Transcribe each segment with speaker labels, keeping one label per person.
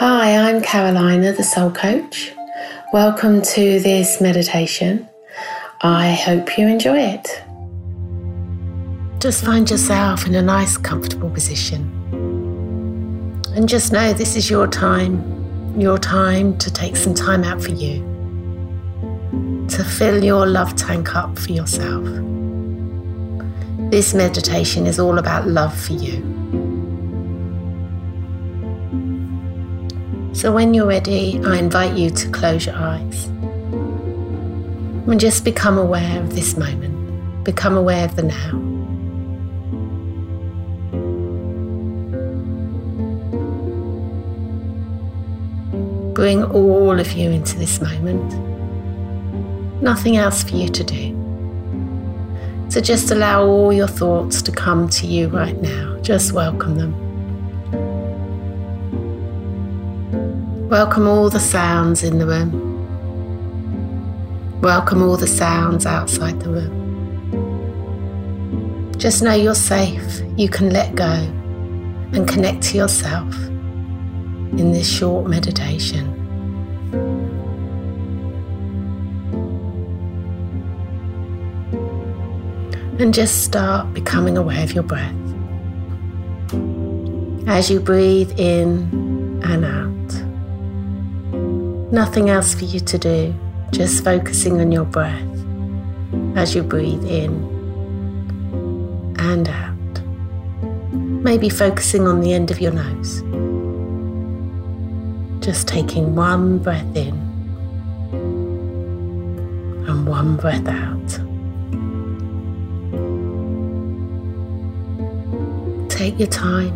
Speaker 1: Hi, I'm Carolina, the Soul Coach. Welcome to this meditation. I hope you enjoy it. Just find yourself in a nice, comfortable position. And just know this is your time, your time to take some time out for you, to fill your love tank up for yourself. This meditation is all about love for you. So, when you're ready, I invite you to close your eyes and just become aware of this moment, become aware of the now. Bring all of you into this moment. Nothing else for you to do. So just allow all your thoughts to come to you right now. Just welcome them. Welcome all the sounds in the room. Welcome all the sounds outside the room. Just know you're safe. You can let go and connect to yourself in this short meditation. and just start becoming aware of your breath. As you breathe in and out. Nothing else for you to do, just focusing on your breath as you breathe in and out. Maybe focusing on the end of your nose. Just taking one breath in and one breath out. take your time,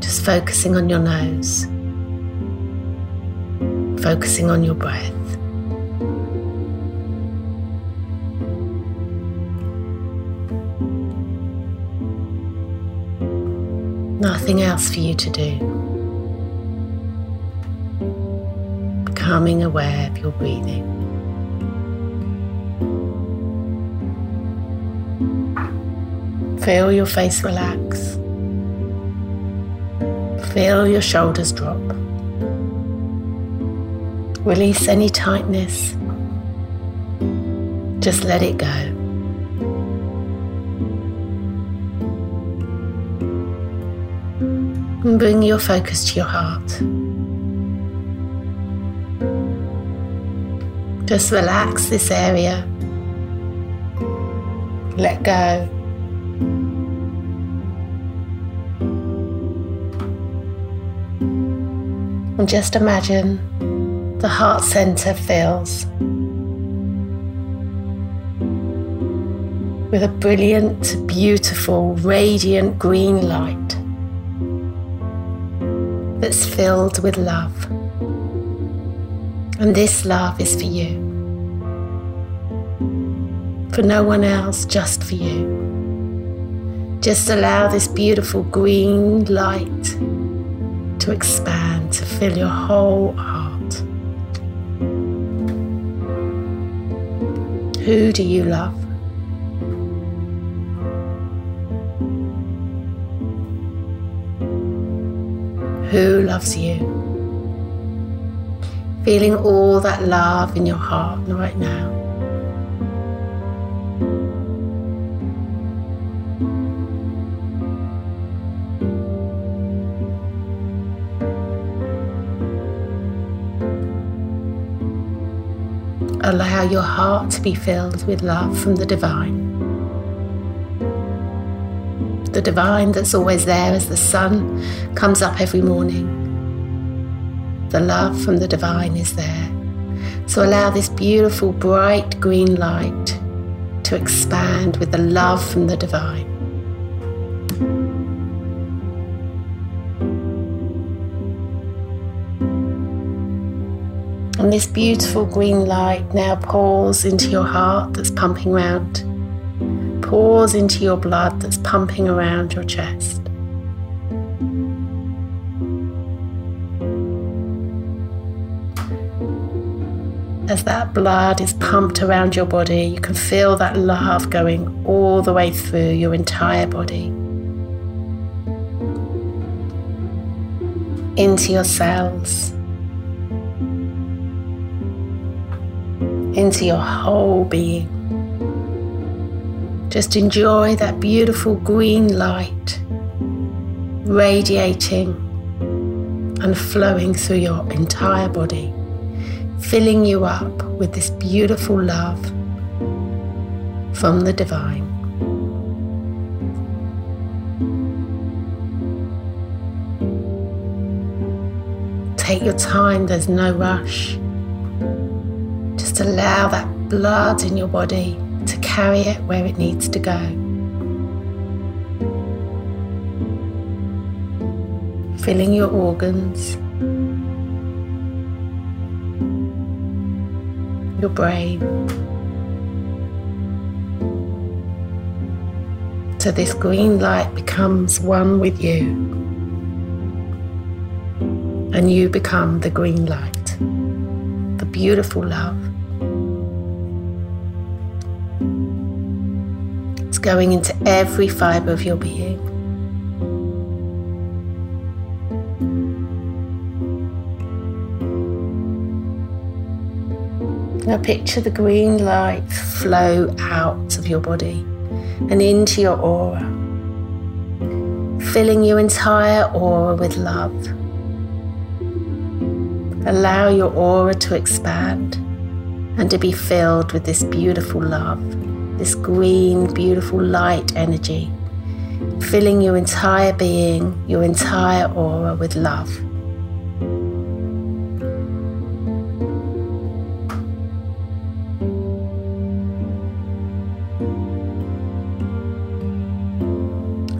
Speaker 1: just focusing on your nose, focusing on your breath. Nothing else for you to do. Becoming aware of your breathing. Feel your face relax. Feel your shoulders drop. Release any tightness. Just let it go. And bring your focus to your heart. Just relax this area. Let go. And just imagine the heart center fills with a brilliant, beautiful, radiant green light that's filled with love. And this love is for you. For no one else, just for you. Just allow this beautiful green light to expand, to fill your whole heart. Who do you love? Who loves you? Feeling all that love in your heart right now. Allow your heart to be filled with love from the divine. The divine that's always there as the sun comes up every morning. The love from the divine is there. So allow this beautiful, bright green light to expand with the love from the divine. And this beautiful green light now pours into your heart that's pumping around, pours into your blood that's pumping around your chest. As that blood is pumped around your body, you can feel that love going all the way through your entire body. into your cells, into your whole being. Just enjoy that beautiful green light radiating and flowing through your entire body, filling you up with this beautiful love from the divine. Take your time, there's no rush. Just allow that blood in your body to carry it where it needs to go. Filling your organs, your brain. So this green light becomes one with you and you become the green light, the beautiful love. Going into every fibre of your being. Now picture the green light flow out of your body and into your aura, filling your entire aura with love. Allow your aura to expand and to be filled with this beautiful love, this green, beautiful light energy, filling your entire being, your entire aura with love.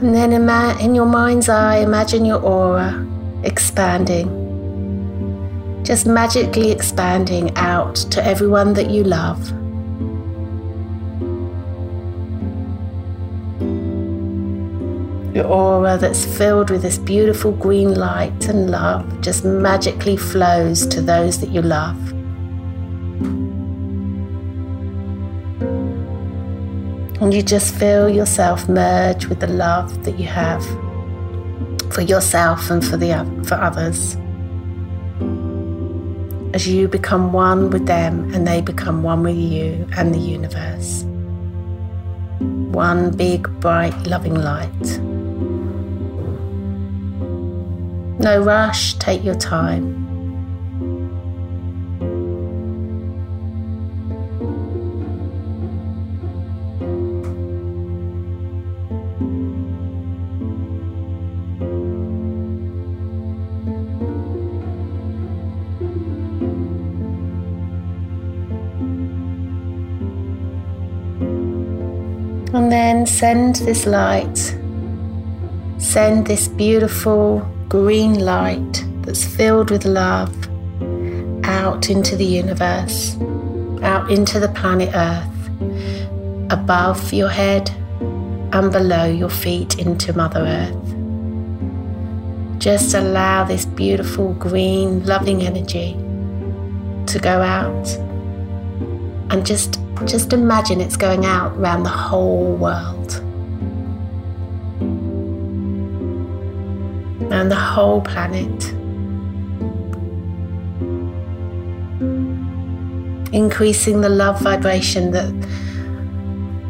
Speaker 1: And then in your mind's eye, imagine your aura expanding just magically expanding out to everyone that you love. Your aura that's filled with this beautiful green light and love just magically flows to those that you love. And you just feel yourself merge with the love that you have for yourself and for the for others as you become one with them and they become one with you and the universe. One big, bright, loving light. No rush, take your time. And then send this light, send this beautiful green light that's filled with love out into the universe, out into the planet Earth, above your head and below your feet into Mother Earth. Just allow this beautiful green, loving energy to go out and just just imagine it's going out around the whole world. And the whole planet. Increasing the love vibration that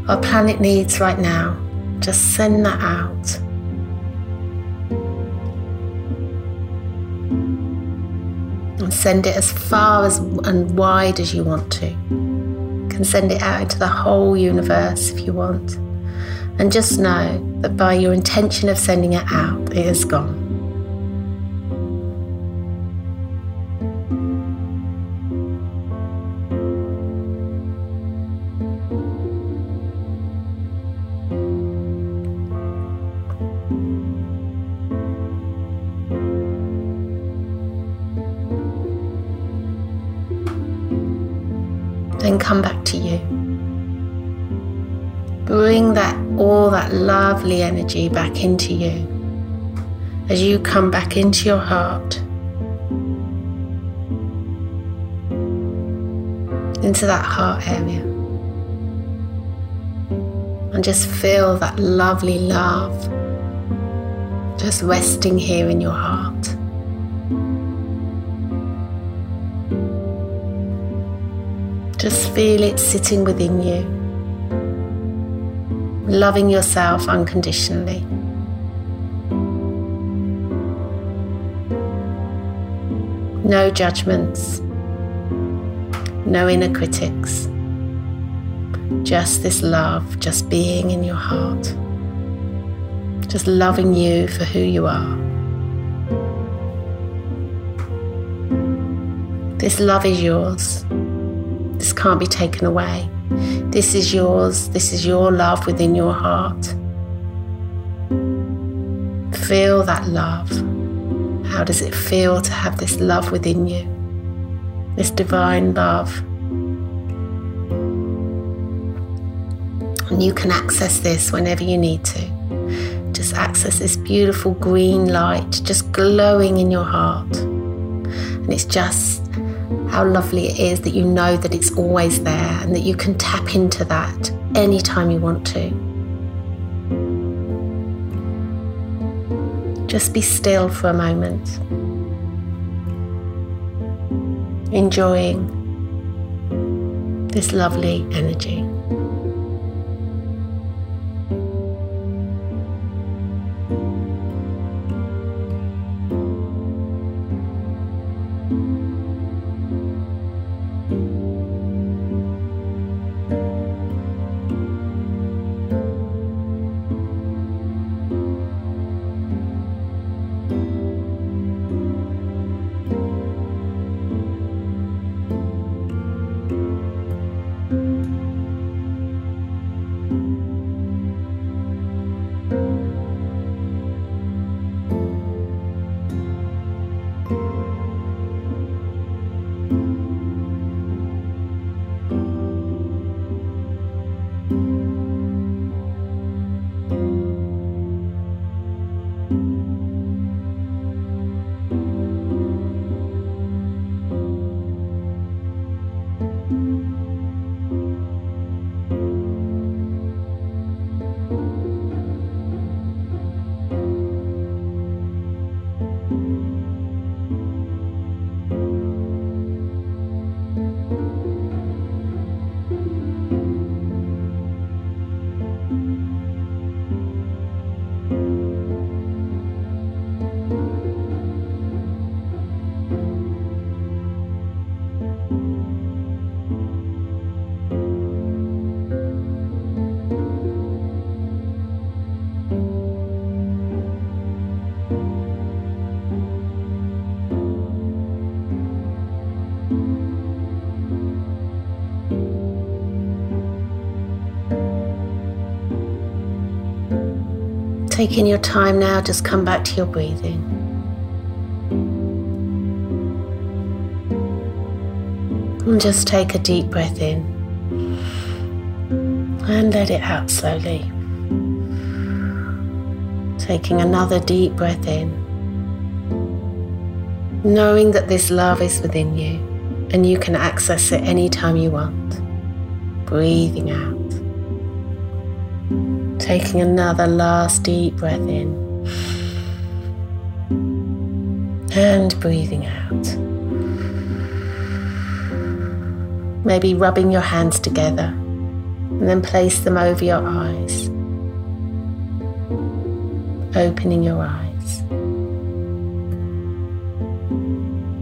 Speaker 1: our planet needs right now. Just send that out. And send it as far as and wide as you want to can send it out into the whole universe if you want. And just know that by your intention of sending it out, it is gone. then come back to you. Bring that all that lovely energy back into you. As you come back into your heart, into that heart area, and just feel that lovely love just resting here in your heart. Just feel it sitting within you, loving yourself unconditionally. No judgments, no inner critics, just this love, just being in your heart, just loving you for who you are. This love is yours. This can't be taken away. This is yours. This is your love within your heart. Feel that love. How does it feel to have this love within you? This divine love. And you can access this whenever you need to. Just access this beautiful green light just glowing in your heart. And it's just how lovely it is that you know that it's always there and that you can tap into that anytime you want to. Just be still for a moment, enjoying this lovely energy. Taking your time now, just come back to your breathing. And just take a deep breath in and let it out slowly. Taking another deep breath in, knowing that this love is within you and you can access it anytime you want. Breathing out. Taking another last deep breath in and breathing out. Maybe rubbing your hands together and then place them over your eyes, opening your eyes,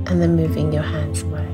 Speaker 1: and then moving your hands away.